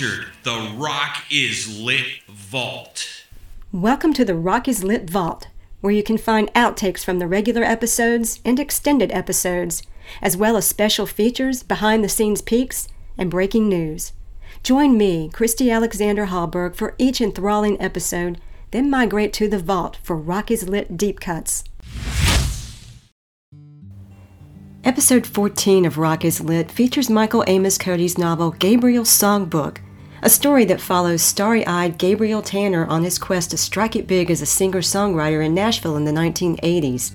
Entered the Rock is Lit Vault. Welcome to the Rock is Lit Vault, where you can find outtakes from the regular episodes and extended episodes, as well as special features, behind the scenes peeks, and breaking news. Join me, Christy Alexander Hallberg, for each enthralling episode, then migrate to the vault for Rock is Lit Deep Cuts. Episode 14 of Rock is Lit features Michael Amos Cody's novel Gabriel's Songbook, a story that follows starry eyed Gabriel Tanner on his quest to strike it big as a singer songwriter in Nashville in the 1980s.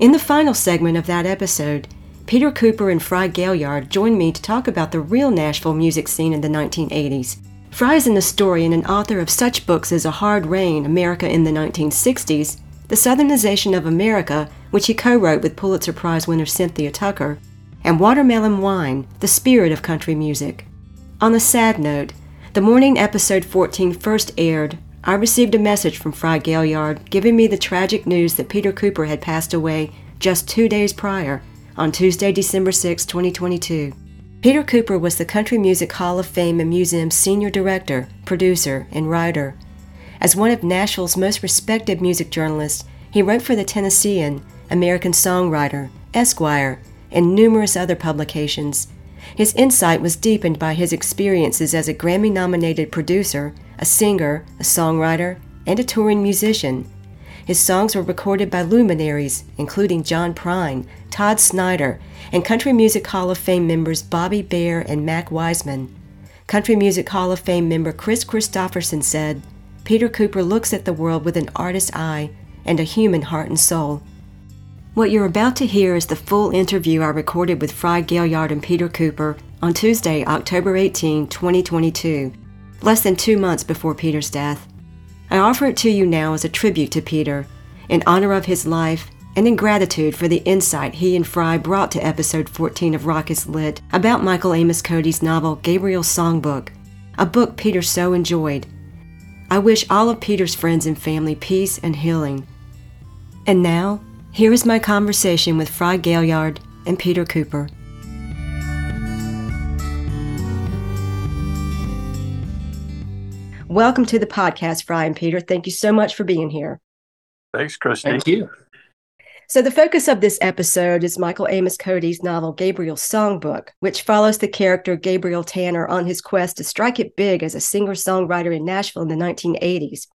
In the final segment of that episode, Peter Cooper and Frye Gaillard join me to talk about the real Nashville music scene in the 1980s. Frye is an historian and author of such books as A Hard Rain, America in the 1960s, The Southernization of America, which he co wrote with Pulitzer Prize winner Cynthia Tucker, and Watermelon Wine, The Spirit of Country Music. On a sad note, the morning episode 14 first aired, I received a message from Frye Gaillard giving me the tragic news that Peter Cooper had passed away just two days prior, on Tuesday, December 6, 2022. Peter Cooper was the Country Music Hall of Fame and Museum's senior director, producer, and writer. As one of Nashville's most respected music journalists, he wrote for the Tennessean, American Songwriter, Esquire, and numerous other publications. His insight was deepened by his experiences as a Grammy nominated producer, a singer, a songwriter, and a touring musician. His songs were recorded by luminaries, including John Prine, Todd Snider, and Country Music Hall of Fame members Bobby Bare and Mac Wiseman. Country Music Hall of Fame member Kris Kristofferson said, Peter Cooper looks at the world with an artist's eye and a human heart and soul. What you're about to hear is the full interview I recorded with Frye Gaillard and Peter Cooper on Tuesday, October 18, 2022, less than two months before Peter's death. I offer it to you now as a tribute to Peter, in honor of his life, and in gratitude for the insight he and Frye brought to episode 14 of Rock is Lit about Michael Amos Cody's novel Gabriel's Songbook, a book Peter so enjoyed. I wish all of Peter's friends and family peace and healing. And now, here is my conversation with Frye Gaillard and Peter Cooper. Welcome to the podcast, Frye and Peter. Thank you so much for being here. Thanks, Christy. Thank you. So, the focus of this episode is Michael Amos Cody's novel Gabriel's Songbook, which follows the character Gabriel Tanner on his quest to strike it big as a singer songwriter in Nashville in the 1980s.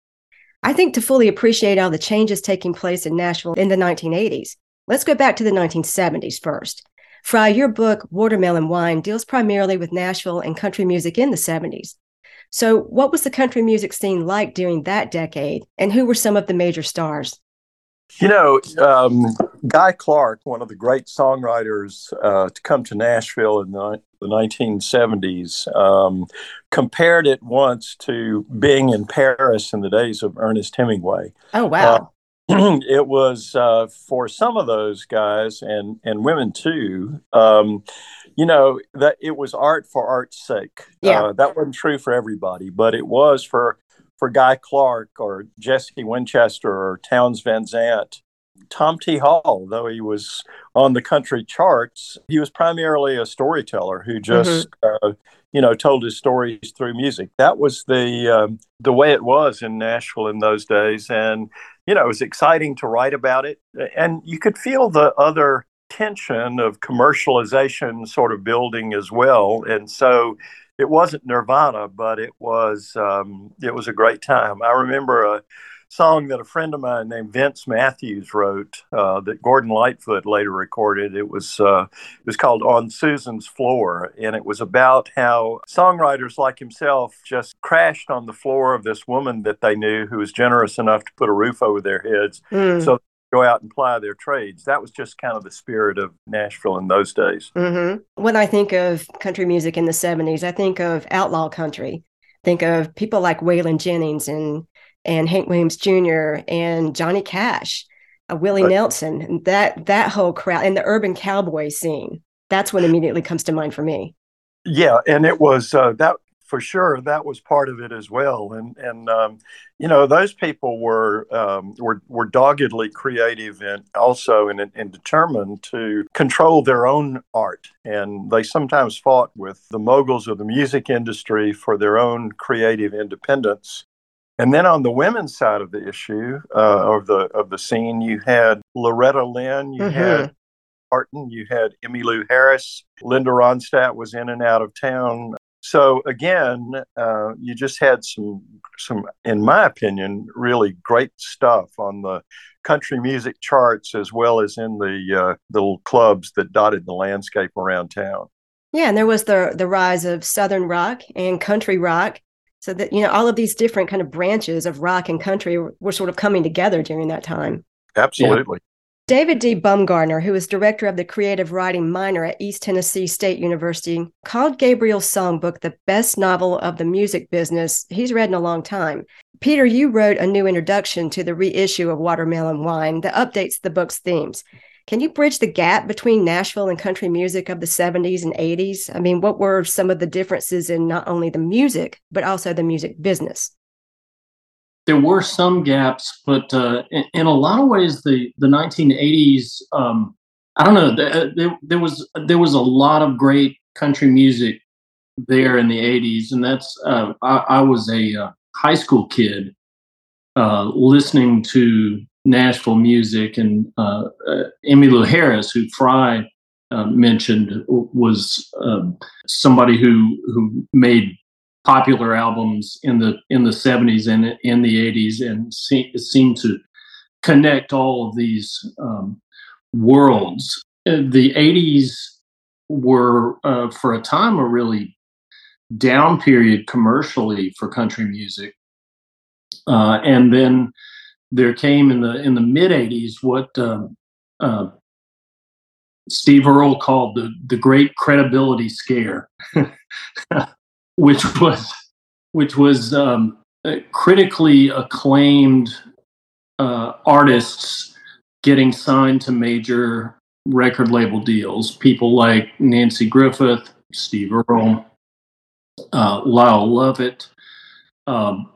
I think to fully appreciate all the changes taking place in Nashville in the 1980s, let's go back to the 1970s first. Frye, your book, Watermelon Wine, deals primarily with Nashville and country music in the 70s. So, what was the country music scene like during that decade, and who were some of the major stars? You know, um, Guy Clark, one of the great songwriters uh, to come to Nashville in the, the 1970s, um, compared it once to being in Paris in the days of Ernest Hemingway. Oh, wow. Uh, it was uh, for some of those guys and, and women too. Um, you know that it was art for art's sake. Yeah, uh, that wasn't true for everybody, but it was for for Guy Clark or Jesse Winchester or Townes Van Zandt. Tom T. Hall, though he was on the country charts, he was primarily a storyteller who just, mm-hmm. uh, you know, told his stories through music. That was the um, the way it was in Nashville in those days, and you know, it was exciting to write about it, and you could feel the other tension of commercialization sort of building as well, and so it wasn't Nirvana, but it was um, it was a great time. I remember a song that a friend of mine named Vince Matthews wrote uh, that Gordon Lightfoot later recorded. It was uh, it was called "On Susan's Floor," and it was about how songwriters like himself just crashed on the floor of this woman that they knew who was generous enough to put a roof over their heads, mm. so go out and ply their trades. That was just kind of the spirit of Nashville in those days. Mm-hmm. When I think of country music in the 70s, I think of outlaw country. Think of people like Waylon Jennings and and Hank Williams Jr. and Johnny Cash, uh, Willie right. Nelson, that that whole crowd, and the urban cowboy scene. That's what immediately comes to mind for me. Yeah, and it was uh, that for sure that was part of it as well and and um, you know those people were um, were were doggedly creative and also and, and determined to control their own art and they sometimes fought with the moguls of the music industry for their own creative independence and then on the women's side of the issue uh, of the of the scene you had loretta lynn you mm-hmm. had Martin, you had Emmylou Harris, Linda Ronstadt was in and out of town so again, uh, you just had some some, in my opinion, really great stuff on the country music charts as well as in the uh, little clubs that dotted the landscape around town. Yeah, and there was the the rise of southern rock and country rock. So that you know, all of these different kind of branches of rock and country were, were sort of coming together during that time. Absolutely. David D. Bumgardner, who is director of the creative writing minor at East Tennessee State University, called Gabriel's songbook the best novel of the music business he's read in a long time. Peter, you wrote a new introduction to the reissue of Watermelon Wine that updates the book's themes. Can you bridge the gap between Nashville and country music of the 70s and 80s? I mean, what were some of the differences in not only the music, but also the music business? there were some gaps, but uh, in, in, a lot of ways, the the 1980s. Um, I don't know. There, there, there, was there was a lot of great country music there in the 80s, and that's uh, I, I, was a uh, high school kid uh, listening to Nashville music, and uh, uh, Emmylou Harris, who Frye mentioned, was um, somebody who who made popular albums in the in the 70s and in the 80s and se- seemed to connect all of these um, worlds. Uh, the 80s were uh, for a time a really down period commercially for country music uh, and then there came in the in the mid 80s what um, uh, Steve Earle called the the great credibility scare which was which was um, critically acclaimed uh, artists getting signed to major record label deals. People like Nanci Griffith, Steve Earle, uh, Lyle Lovett, um,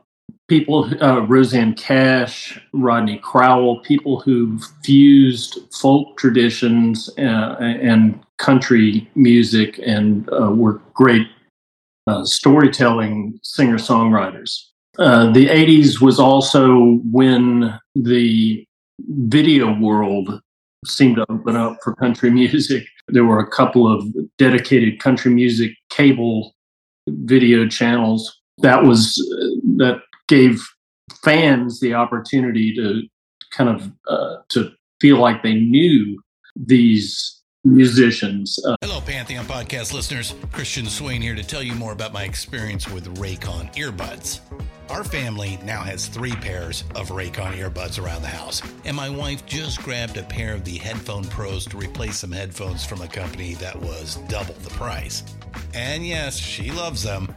people, uh, Rosanne Cash, Rodney Crowell, people who fused folk traditions uh, and country music and uh, were great uh, storytelling singer songwriters. Uh, the 80s was also when the video world seemed to open up for country music. There were a couple of dedicated country music cable video channels. That was uh, that gave fans the opportunity to kind of uh, to feel like they knew these musicians. Uh, Hello, Pantheon podcast listeners. Christian Swain here to tell you more about my experience with Raycon earbuds. Our family now has three pairs of Raycon earbuds around the house, and my wife just grabbed a pair of the Headphone Pros to replace some headphones from a company that was double the price. And yes, she loves them.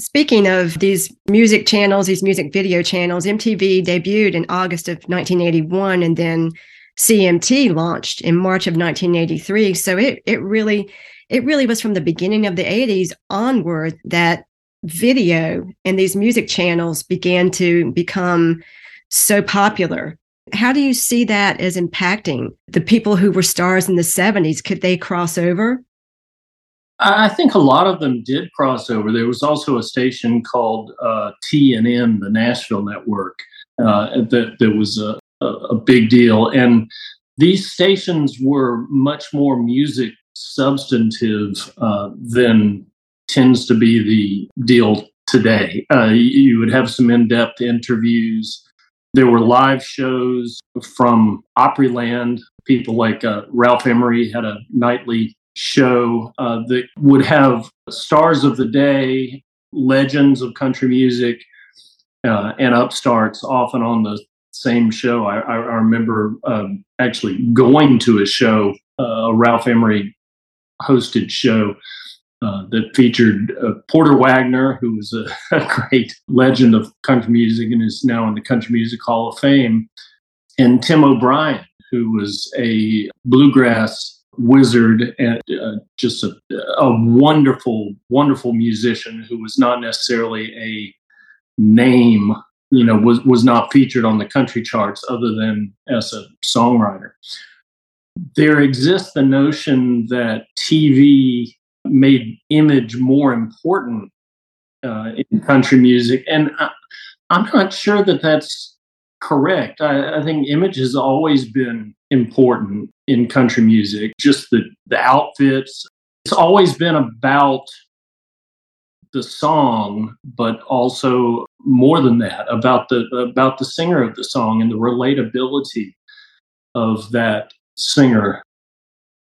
Speaking of these music channels, these music video channels, MTV debuted in August of 1981 and then CMT launched in March of 1983. So it it really it really was from the beginning of the 80s onward that video and these music channels began to become so popular. How do you see that as impacting the people who were stars in the 70s? Could they cross over? I think a lot of them did cross over. There was also a station called uh, TNN, the Nashville Network, uh, that, that was a, a, big deal. And these stations were much more music substantive uh, than tends to be the deal today. Uh, you would have some in depth interviews. There were live shows from Opryland. People like uh, Ralph Emery had a nightly show uh, that would have stars of the day, legends of country music, uh, and upstarts often on the same show. I, I, I remember um, actually going to a show, uh, a Ralph Emery hosted show. Uh, that featured uh, Porter Wagoner, who was a, a, great legend of country music and is now in the Country Music Hall of Fame, and Tim O'Brien, who was a bluegrass wizard and uh, just a, a wonderful, wonderful musician who was not necessarily a name, you know, was, was not featured on the country charts other than as a songwriter. There exists the notion that TV made image more important uh, in country music. And I, I'm not sure that that's correct. I, I, think image has always been important in country music, just the, the outfits. It's always been about the song, but also more than that, about the about the singer of the song and the relatability of that singer.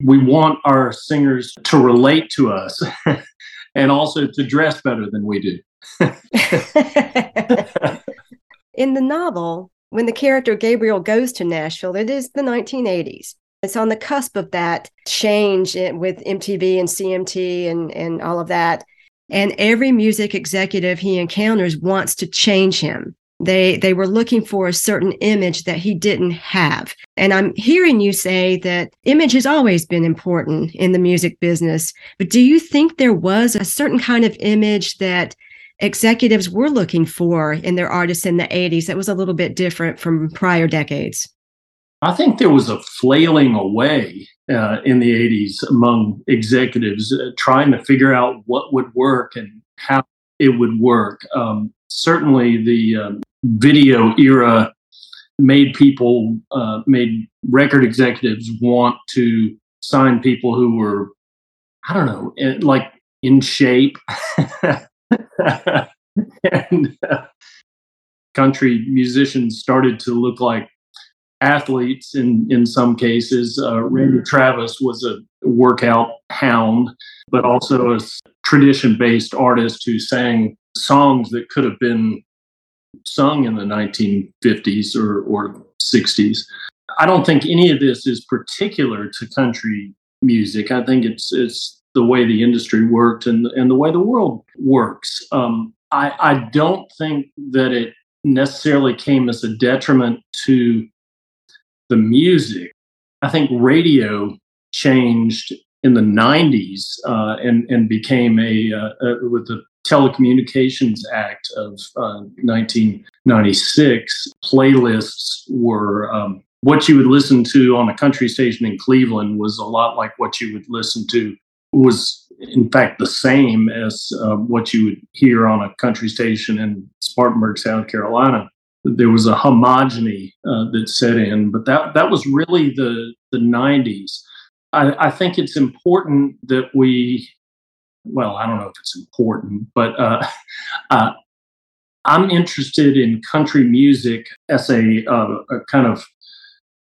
We want our singers to relate to us and also to dress better than we do. in the novel, when the character Gabriel goes to Nashville, it is the 1980s. It's on the cusp of that change with MTV and CMT and, and all of that. And every music executive he encounters wants to change him. They they were looking for a certain image that he didn't have. And I'm hearing you say that image has always been important in the music business. But do you think there was a certain kind of image that executives were looking for in their artists in the 80s that was a little bit different from prior decades? I think there was a flailing away uh, in the 80s among executives uh, trying to figure out what would work and how it would work. Um, certainly, the um, video era made people, uh, made record executives want to sign people who were, I don't know, like in shape. and uh, country musicians started to look like athletes in in some cases. Uh, Randy Travis was a workout hound, but also a tradition based artist who sang songs that could have been sung in the 1950s or, or 60s. I don't think any of this is particular to country music. I think it's it's the way the industry worked and and the way the world works. Um, I, I don't think that it necessarily came as a detriment to the music. I think radio changed in the 90s uh, and, and became a, uh, uh, with the Telecommunications Act of 1996, uh, playlists were um, what you would listen to on a country station in Cleveland was a lot like what you would listen to was in fact the same as uh, what you would hear on a country station in Spartanburg, South Carolina. There was a homogeny uh, that set in, but that that was really the the '90s. I, I think it's important that we, well, I don't know if it's important, but uh, uh, I'm interested in country music as a, uh, a kind of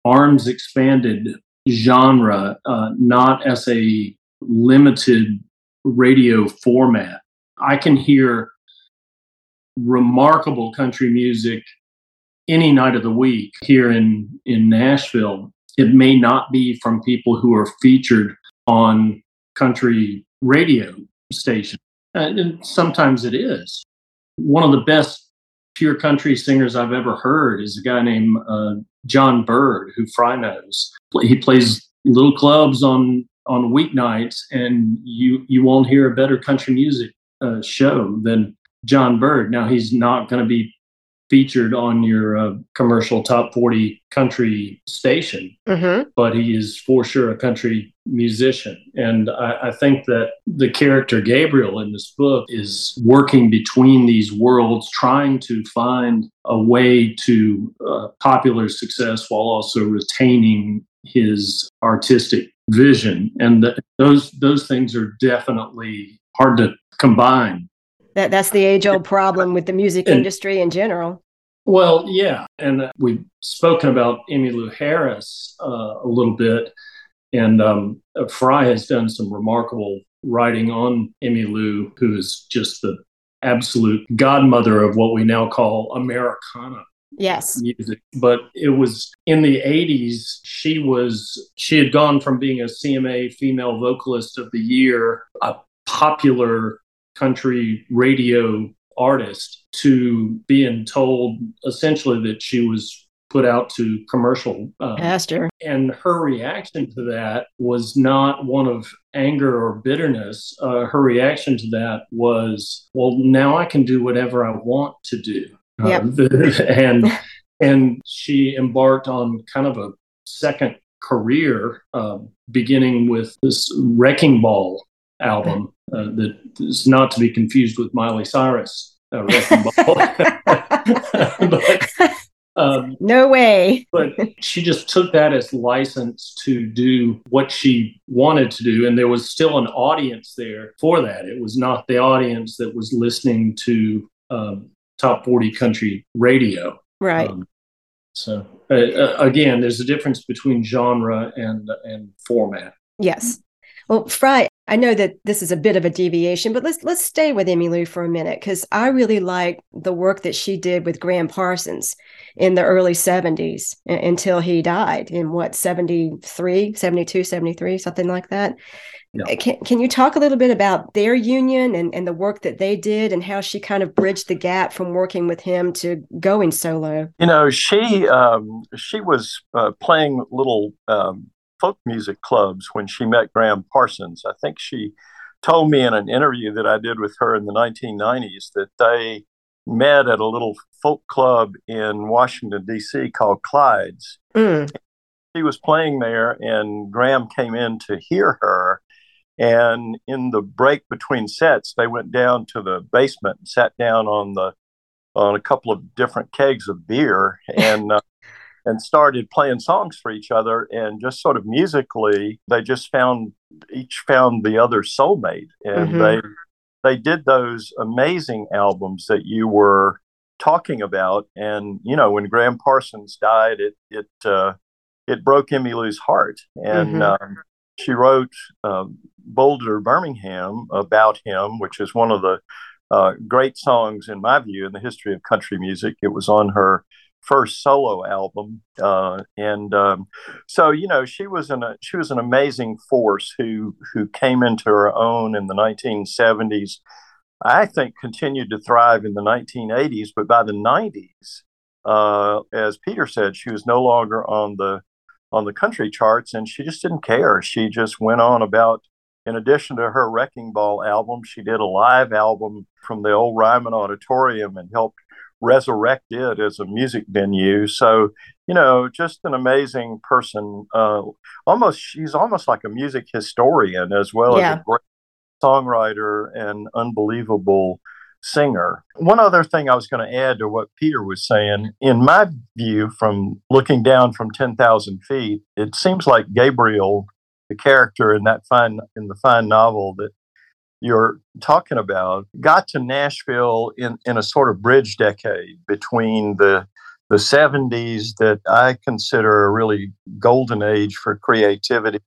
arms expanded genre, uh, not as a limited radio format. I can hear remarkable country music any night of the week here in, in Nashville. It may not be from people who are featured on country radio stations. And sometimes it is. One of the best pure country singers I've ever heard is a guy named uh, John Bird, who Frye knows. He plays little clubs on on weeknights, and you you won't hear a better country music uh, show than John Bird. Now he's not going to be featured on your uh, commercial top 40 country station, Mm-hmm. but he is for sure a country musician. And I, I, think that the character Gabriel in this book is working between these worlds, trying to find a way to uh, popular success while also retaining his artistic vision. And the, those those things are definitely hard to combine that that's the age old problem with the music and, industry in general. Well, yeah, and uh, we've spoken about Emmylou Harris uh, a little bit, and um, uh, Frye has done some remarkable writing on Emmylou, who is just the absolute godmother of what we now call Americana yes. Music. But it was in the 80s she was she had gone from being a cma female vocalist of the year a popular country radio artist to being told essentially that she was put out to commercial um, pastor. And her reaction to that was not one of anger or bitterness. Uh, her reaction to that was well now i can do whatever i want to do yep. Uh, and and she embarked on kind of a second career uh, beginning with this wrecking ball album uh, that is not to be confused with Miley Cyrus. Uh, but, um, no way. but she just took that as license to do what she wanted to do, and there was still an audience there for that. It was not the audience that was listening to um, top forty country radio, right? Um, so uh, uh again, there's a difference between genre and and format. Yes. Well, Frye, I know that this is a bit of a deviation, but let's let's stay with Emmylou for a minute because I really like the work that she did with Gram Parsons in the early 70s until he died in what 73, 72, 73, something like that. Yeah. Can, can you talk a little bit about their union and, and the work that they did and how she kind of bridged the gap from working with him to going solo? You know, she um, she was uh, playing little um, folk music clubs when she met Gram Parsons. I think she told me in an interview that I did with her in the 1990s that they met at a little folk club in Washington, D.C. called Clyde's. Mm. She was playing there, and Gram came in to hear her. And in the break between sets, they went down to the basement and sat down on the on a couple of different kegs of beer and uh, and started playing songs for each other and just sort of musically they just found each found the other soulmate and mm-hmm. they they did those amazing albums that you were talking about and you know when Gram Parsons died it it uh, it broke Emmylou's heart and mm-hmm. um, she wrote uh, Boulder Birmingham about him which is one of the uh, great songs in my view in the history of country music it was on her first solo album, uh, and um, so you know she was an she was an amazing force who who came into her own in the 1970s. I think continued to thrive in the 1980s, but by the 90s, uh, as Peter said, she was no longer on the on the country charts, and she just didn't care. She just went on about. In addition to her Wrecking Ball album, she did a live album from the old Ryman Auditorium and helped resurrect it as a music venue. So, you know, just an amazing person. Uh, almost, she's almost like a music historian as well yeah. as a great songwriter and unbelievable singer. One other thing I was going to add to what Peter was saying, in my view, from looking down from 10,000 feet, it seems like Gabriel, the character in that fine, in the fine novel that you're talking about got to Nashville in, in a sort of bridge decade between the the 70s that I consider a really golden age for creativity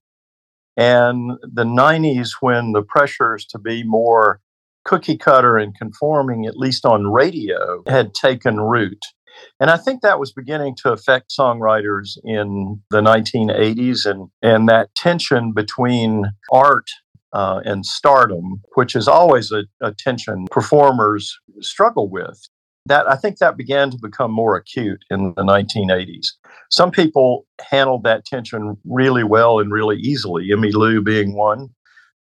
and the 90s when the pressures to be more cookie cutter and conforming at least on radio had taken root and I think that was beginning to affect songwriters in the 1980s and, and that tension between art uh, and stardom, which is always a, a tension performers struggle with. That I think that began to become more acute in the 1980s. Some people handled that tension really well and really easily. Emmy Emmylou being one,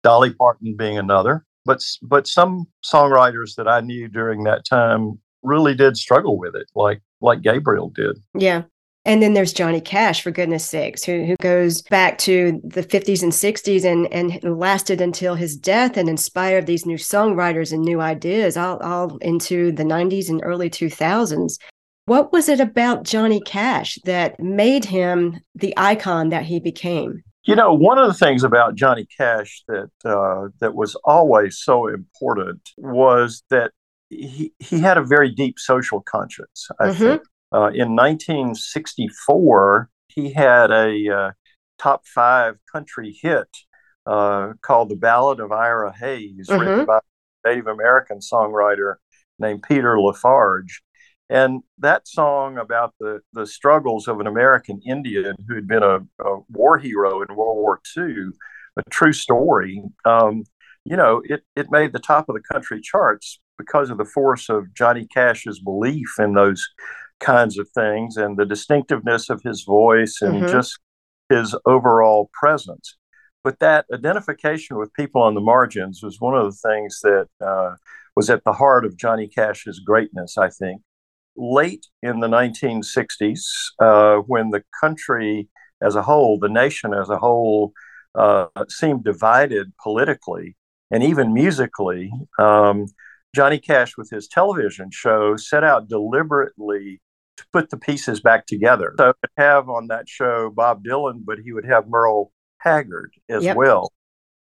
Dolly Parton being another. But but some songwriters that I knew during that time really did struggle with it, like like Gabriel did. Yeah. And then there's Johnny Cash, for goodness sakes, who, who goes back to the 50s and 60s and, and lasted until his death and inspired these new songwriters and new ideas all, all into the 90s and early 2000s. What was it about Johnny Cash that made him the icon that he became? You know, one of the things about Johnny Cash that uh, that was always so important was that he, he had a very deep social conscience. I mm-hmm. think uh, in 1964, he had a uh, top five country hit uh, called The Ballad of Ira Hayes, mm-hmm. written by a Native American songwriter named Peter LaFarge. And that song about the, the struggles of an American Indian who had been a, a war hero in World War II, a true story, um, you know, it, it made the top of the country charts because of the force of Johnny Cash's belief in those kinds of things and the distinctiveness of his voice and mm-hmm. just his overall presence. But that identification with people on the margins was one of the things that uh, was at the heart of Johnny Cash's greatness, I think. Late in the 1960s, uh, when the country as a whole, the nation as a whole, uh, seemed divided politically and even musically, um, Johnny Cash, with his television show, set out deliberately to put the pieces back together. So would have on that show Bob Dylan, but he would have Merle Haggard as yep. well.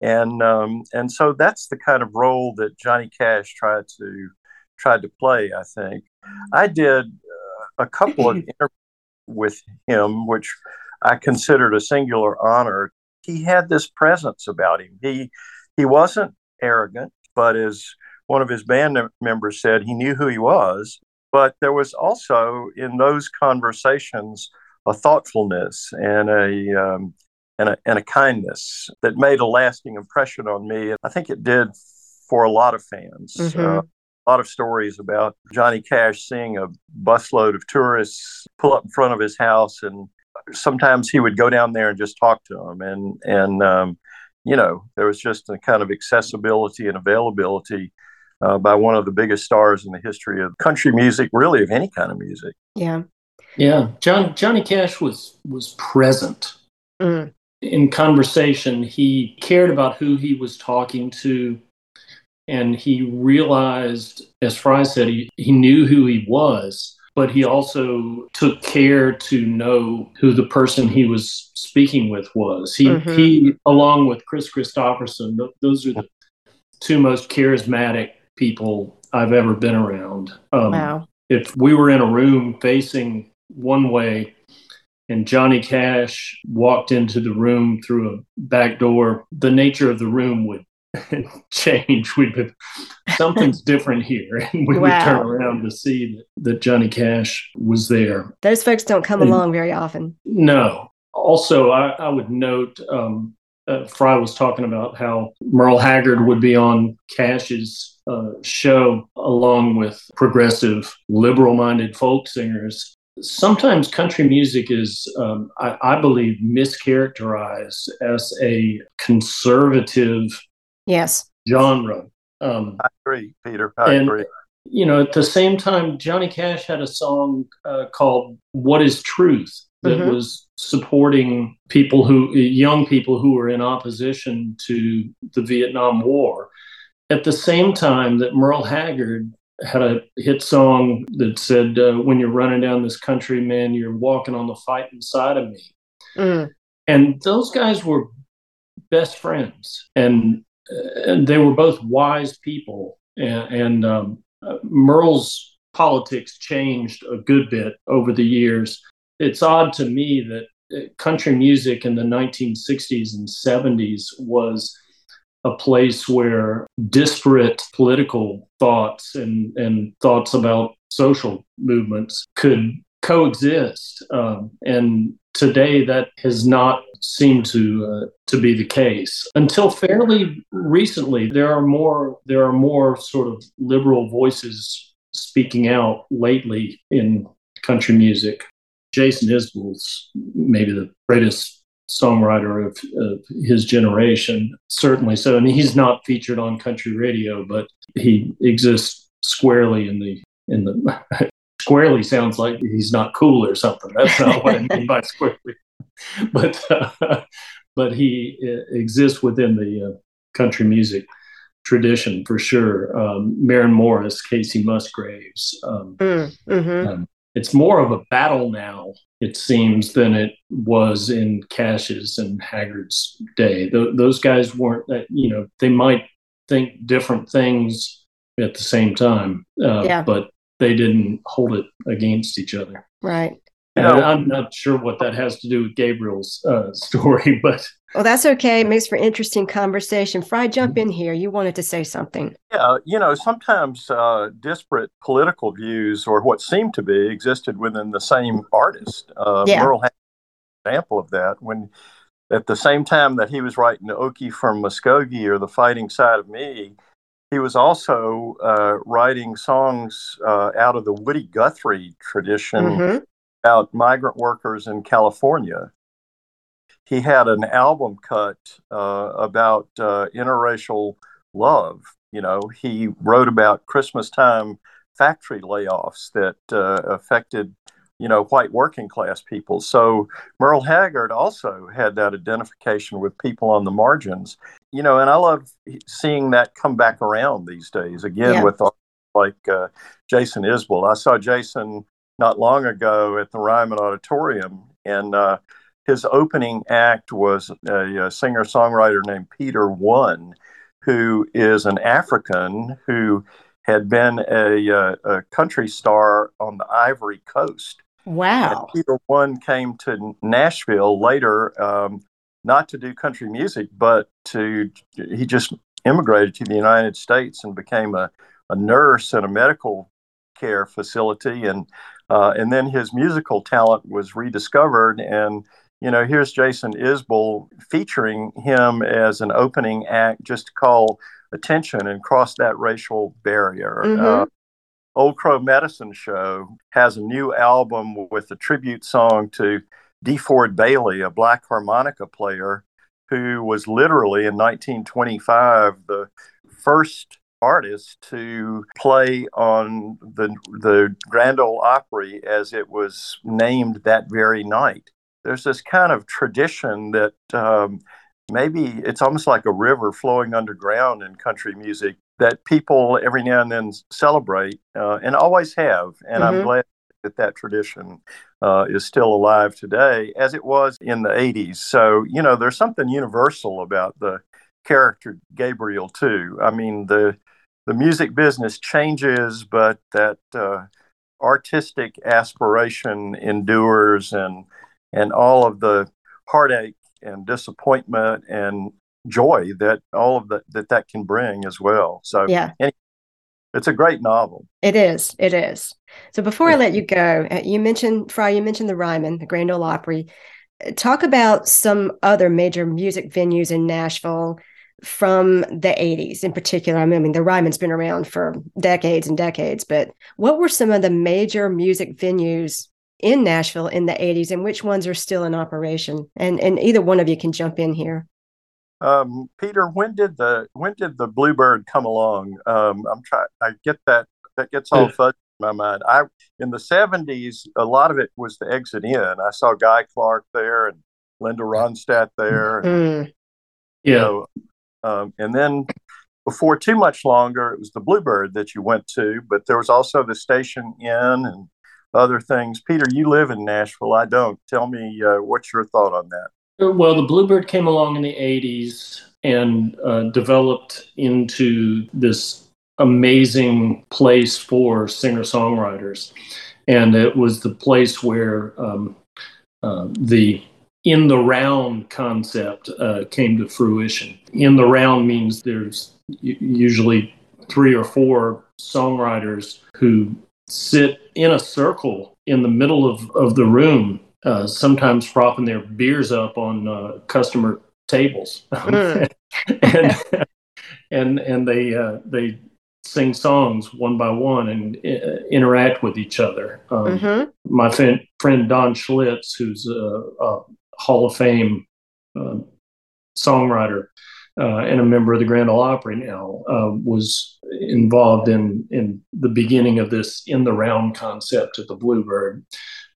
And um, and so that's the kind of role that Johnny Cash tried to tried to play. I think I did uh, a couple of interviews with him, which I considered a singular honor. He had this presence about him. He he wasn't arrogant, but as one of his band members said, he knew who he was but there was also in those conversations a thoughtfulness and a, um, and a, and a kindness that made a lasting impression on me. And I think it did for a lot of fans. Mm-hmm. Uh, lot of stories about Johnny Cash seeing a busload of tourists pull up in front of his house, and sometimes he would go down there and just talk to them. And and um, you know, there was just a kind of accessibility and availability uh, by one of the biggest stars in the history of country music, really of any kind of music. Yeah, yeah. John Johnny Cash was was present mm. in conversation. He cared about who he was talking to, and he realized, as Frye said, he, he knew who he was. But he also took care to know who the person he was speaking with was. He, mm-hmm. he along with Kris Kristofferson, those are the two most charismatic people I've ever been around. Um, wow. If we were in a room facing one way and Johnny Cash walked into the room through a back door, the nature of the room would change. We'd be, something's different here. And we wow. would turn around to see that, that, Johnny Cash was there. Those folks don't come and, along very often. No. Also, I, I would note um, uh, Frye was talking about how Merle Haggard would be on Cash's uh, show along with progressive, liberal minded folk singers. Sometimes country music is, um, I, I, believe, mischaracterized as a conservative yes genre. Um, I agree, Peter. I and, agree. you know, at the same time, Johnny Cash had a song uh, called "What Is Truth" that mm-hmm. was supporting people who, young people who were in opposition to the Vietnam War. At the same time, that Merle Haggard had a hit song that said, uh, "When you're running down this country, man, you're walking on the fighting side of me." Mm. And those guys were best friends, and, and they were both wise people. And, and um, Merle's politics changed a good bit over the years. It's odd to me that uh, country music in the 1960s and 70s was a place where disparate political thoughts and, and thoughts about social movements could coexist. Um, and today that has not seemed to uh, to be the case until fairly recently. There are more there are more sort of liberal voices speaking out lately in country music. Jason Isbell's maybe the greatest songwriter of, of, his generation, certainly so. And he's not featured on country radio, but he exists squarely in the in the squarely sounds like he's not cool or something. That's not what I mean by squarely. But uh, but he uh, exists within the uh, country music tradition for sure. Um, Maren Morris, Kacey Musgraves. Um, mm, mm-hmm. um, it's more of a battle now, it seems, than it was in Cash's and Haggard's day. Th- those guys weren't, that, you know, they might think different things at the same time, uh, yeah. but they didn't hold it against each other. Right. And I'm not sure what that has to do with Gabriel's uh, story, but well, that's okay. It makes for interesting conversation. Frye, jump in here. You wanted to say something. Yeah, you know, sometimes uh, disparate political views, or what seemed to be, existed within the same artist. Uh, yeah. Merle had an example of that when, at the same time that he was writing "Okie from Muskogee" or "The Fighting Side of Me," he was also uh, writing songs uh, out of the Woody Guthrie tradition mm-hmm. about migrant workers in California he had an album cut uh, about uh, interracial love. You know, he wrote about Christmas time factory layoffs that uh, affected, you know, white working class people. So Merle Haggard also had that identification with people on the margins. You know, and I love seeing that come back around these days again yeah. with like uh, Jason Isbell. I saw Jason not long ago at the Ryman Auditorium, and uh, his opening act was a, a singer songwriter named Peter One, who is an African who had been a, a, a country star on the Ivory Coast. Wow. And Peter One came to Nashville later, um, not to do country music, but to, he just immigrated to the United States and became a, a nurse in a medical care facility. And, uh, and then his musical talent was rediscovered and you know, here's Jason Isbell featuring him as an opening act just to call attention and cross that racial barrier. Mm-hmm. Uh, Old Crow Medicine Show has a new album with a tribute song to DeFord Bailey, a black harmonica player who was literally in 1925 the first artist to play on the the Grand Ole Opry as it was named that very night there's this kind of tradition that um, maybe it's almost like a river flowing underground in country music that people every now and then celebrate uh, and always have. And mm-hmm. I'm glad that that tradition uh, is still alive today as it was in the 80s. So, you know, there's something universal about the character Gabriel, too. I mean, the the music business changes, but that uh, artistic aspiration endures and and all of the heartache and disappointment and joy that all of that that that can bring as well. So yeah. Anyway, it's a great novel. It is. It is. So before yeah. I let you go, uh, you mentioned Frye. You mentioned the Ryman, the Grand Ole Opry. Uh, talk about some other major music venues in Nashville from the 80s in particular. I mean, the Ryman's been around for decades and decades, but what were some of the major music venues in Nashville in the 80s and which ones are still in operation? And and either one of you can jump in here. Um, Peter, when did the when did the Bluebird come along? Um, I'm trying. I get that that gets all fuzzy in my mind. I in the '70s, a lot of it was the exit in. I saw Guy Clark there and Linda Ronstadt there. And, Mm. you Yeah. know, um, and then before too much longer, it was the Bluebird that you went to, but there was also the Station Inn and other things. Peter, you live in Nashville. I don't. Tell me uh, what's your thought on that? Well, the Bluebird came along in the 80s and uh, developed into this amazing place for singer songwriters. And it was the place where um, uh, the in the round concept uh, came to fruition. In the round means there's usually three or four songwriters who sit in a circle in the middle of, of the room, uh, sometimes propping their beers up on uh, customer tables. Mm. and, and and they uh, they sing songs one by one and uh, interact with each other. Um, hmm my friend, friend Don Schlitz, who's a, a Hall of Fame uh, songwriter uh, and a member of the Grand Ole Opry now, uh, was involved in in the beginning of this in the round concept of the Bluebird.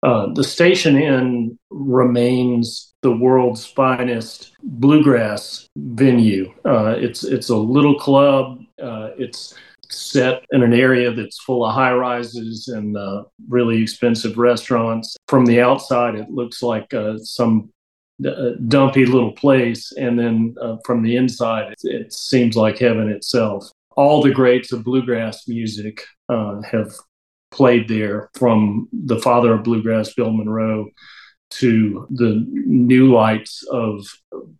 Uh, the Station Inn remains the world's finest bluegrass venue. Uh, it's it's a little club. Uh, it's set in an area that's full of high rises and uh, really expensive restaurants. From the outside, it looks like uh, some dumpy little place, and then from the inside, it, it seems like heaven itself. All the greats of bluegrass music uh, have played there, from the father of bluegrass, Bill Monroe, to the new lights of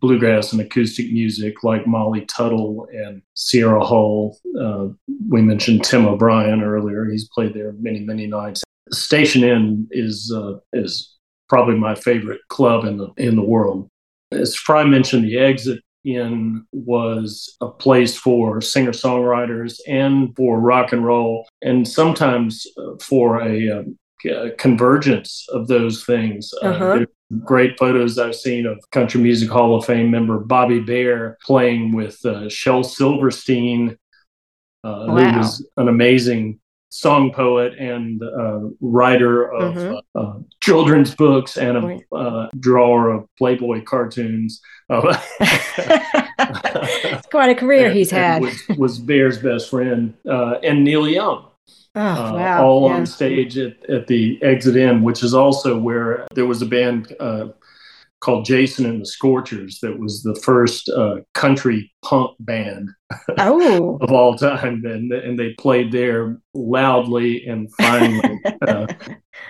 bluegrass and acoustic music like Molly Tuttle and Sierra Hull. Uh, we mentioned Tim O'Brien earlier; he's played there many, many nights. Station Inn is uh, is probably my favorite club in the in the world. As Frye mentioned, the Exit Inn was a place for singer songwriters and for rock and roll, and sometimes uh, for a um, uh, convergence of those things. Uh, Uh-huh. there's great photos I've seen of Country Music Hall of Fame member Bobby Bare playing with uh, Shel Silverstein, uh, Wow. who was an amazing song poet and uh, writer of Mhm. uh, children's books and a uh, drawer of Playboy cartoons. Uh, It's quite a career he's had. Was, was Bare's best friend uh, and Neil Young Oh, uh, wow. all yeah. on stage at, at the Exit Inn, which is also where there was a band uh, called Jason and the Scorchers that was the first uh, country punk band Oh, of all time, and and they played there loudly and finally. uh,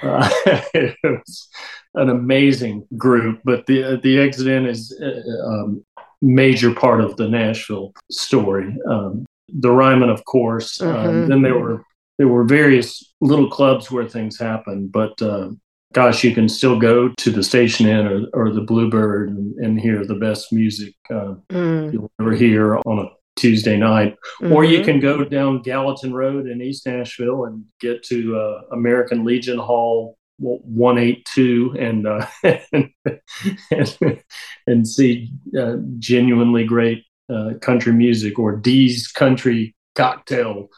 uh, it was an amazing group, but the the Exit Inn is a um, major part of the Nashville story. Um, the Ryman, of course. Um, Mhm. then there were there were various little clubs where things happened, but uh, gosh, you can still go to the Station Inn or, or the Bluebird and, and hear the best music uh, Mm, you'll ever hear on a Tuesday night. Or you mhm. can go down Gallatin Road in East Nashville and get to uh, American Legion Hall 182 and uh, and, and see uh, genuinely great uh, country music or Dee's Country Cocktail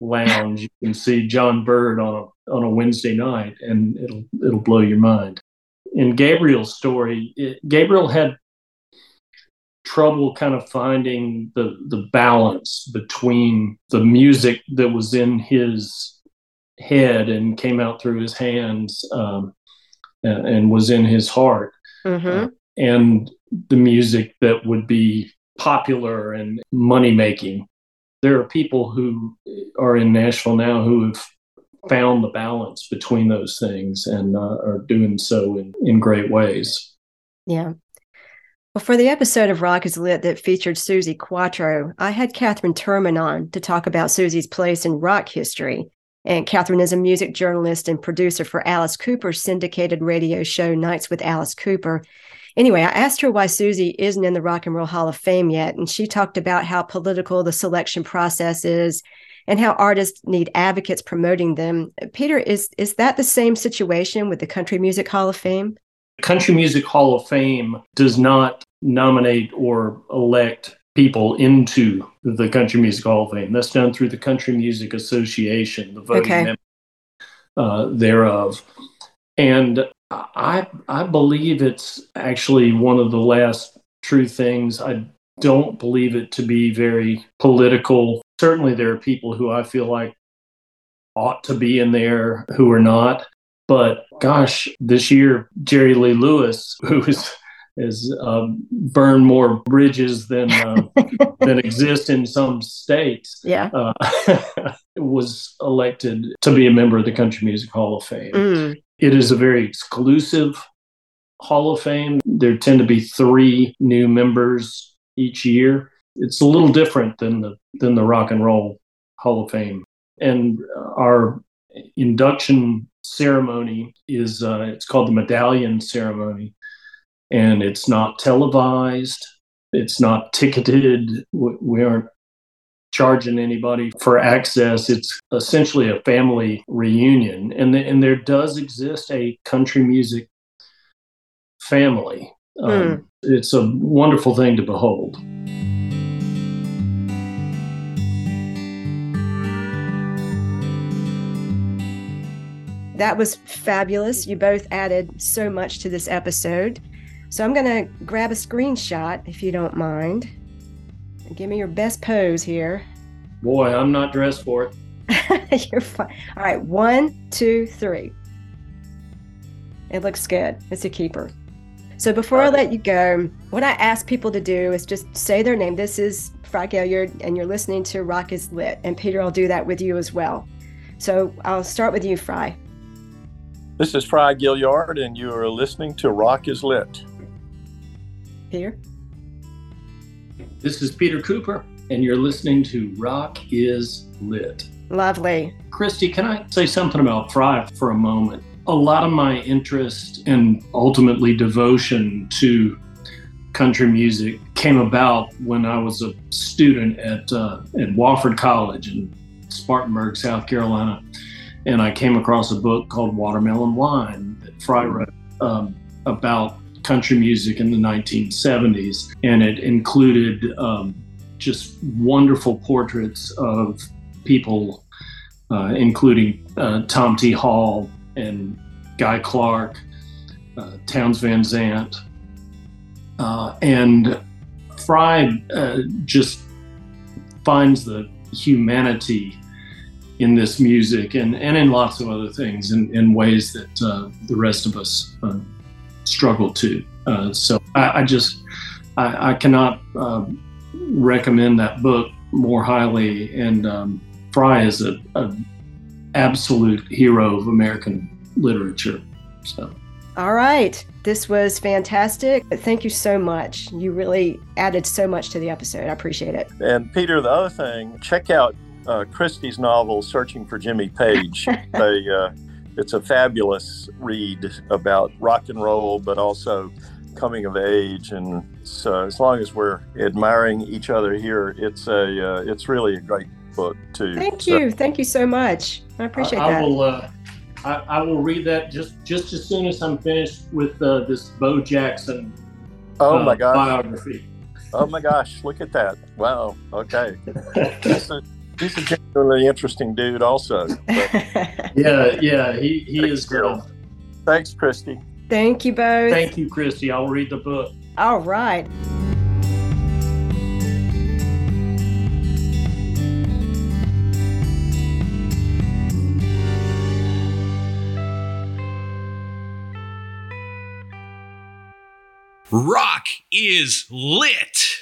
Lounge. You can see Jon Byrd on a on a Wednesday night, and it'll it'll blow your mind. In Gabriel's story, it, Gabriel had trouble kind of finding the the balance between the music that was in his head and came out through his hands um, and, and was in his heart Mhm. and the music that would be popular and money making. There are people who are in Nashville now who have found the balance between those things and uh, are doing so in, in great ways. Yeah. Well, for the episode of Rock is Lit that featured Suzi Quatro, I had Katherine Turman on to talk about Suzi's place in rock history. And Katherine is a music journalist and producer for Alice Cooper's syndicated radio show Nights with Alice Cooper. Anyway, I asked her why Susie isn't in the Rock and Roll Hall of Fame yet, and she talked about how political the selection process is and how artists need advocates promoting them. Peter, is is that the same situation with the Country Music Hall of Fame? Country Music Hall of Fame does not nominate or elect people into the Country Music Hall of Fame. That's done through the Country Music Association, the voting Okay. member uh, thereof. And I I believe it's actually one of the last true things. I don't believe it to be very political. Certainly, there are people who I feel like ought to be in there who are not. But gosh, this year Jerry Lee Lewis, who is has um, burned more bridges than uh, than exist in some states, Yeah. uh, was elected to be a member of the Country Music Hall of Fame. Mm. It is a very exclusive Hall of Fame. There tend to be three new members each year. It's a little different than the than the Rock and Roll Hall of Fame. And our induction ceremony is uh, it's called the Medallion Ceremony, and it's not televised. It's not ticketed. We aren't charging anybody for access. It's essentially a family reunion, and the, and there does exist a country music family. Um, It's a wonderful thing to behold. That was fabulous. You both added so much to this episode. So I'm going to grab a screenshot if you don't mind. Give me your best pose here. Boy, I'm not dressed for it. You're fine. All right, one, two, three. It looks good. It's a keeper. So before I let you go, what I ask people to do is just say their name. This is Frye Gaillard, and you're listening to Rock is Lit. And Peter, I'll do that with you as well. So I'll start with you, Frye. This is Frye Gaillard, and you are listening to Rock is Lit. Peter. This is Peter Cooper, and you're listening to Rock is Lit. Lovely. Christy, can I say something about Frye for a moment? A lot of my interest and ultimately devotion to country music came about when I was a student at uh, at Wofford College in Spartanburg, South Carolina, and I came across a book called Watermelon Wine that Frye wrote um, about country music in the 1970s, and it included um, just wonderful portraits of people, uh, including uh, Tom T. Hall and Guy Clark, uh, Townes Van Zandt, uh, and Frye uh, just finds the humanity in this music and, and in lots of other things in, in ways that uh, the rest of us uh, struggle to. Uh, so I, I just I, I cannot um, recommend that book more highly. And um, Frye is a, a absolute hero of American literature. So All right. This was fantastic. Thank you so much. You really added so much to the episode. I appreciate it. And Peter, the other thing, check out uh, Christie's novel "Searching for Jimmy Page." a, uh, it's a fabulous read about rock and roll, but also coming of age. And so, as long as we're admiring each other here, it's a uh, it's really a great book too. Thank So- you. Thank you so much. I appreciate I, I that. will. Uh, I, I will read that just just as soon as I'm finished with uh, this Bo Jackson oh uh, my gosh! biography. Oh my gosh! Look at that! Wow. Okay. He's a, he's a genuinely interesting dude, also. Yeah, yeah, he he Thanks, is. Bill. Uh, thanks, Christy. Thank you both. thank you, Christy. I'll read the book. All right. Rock is lit.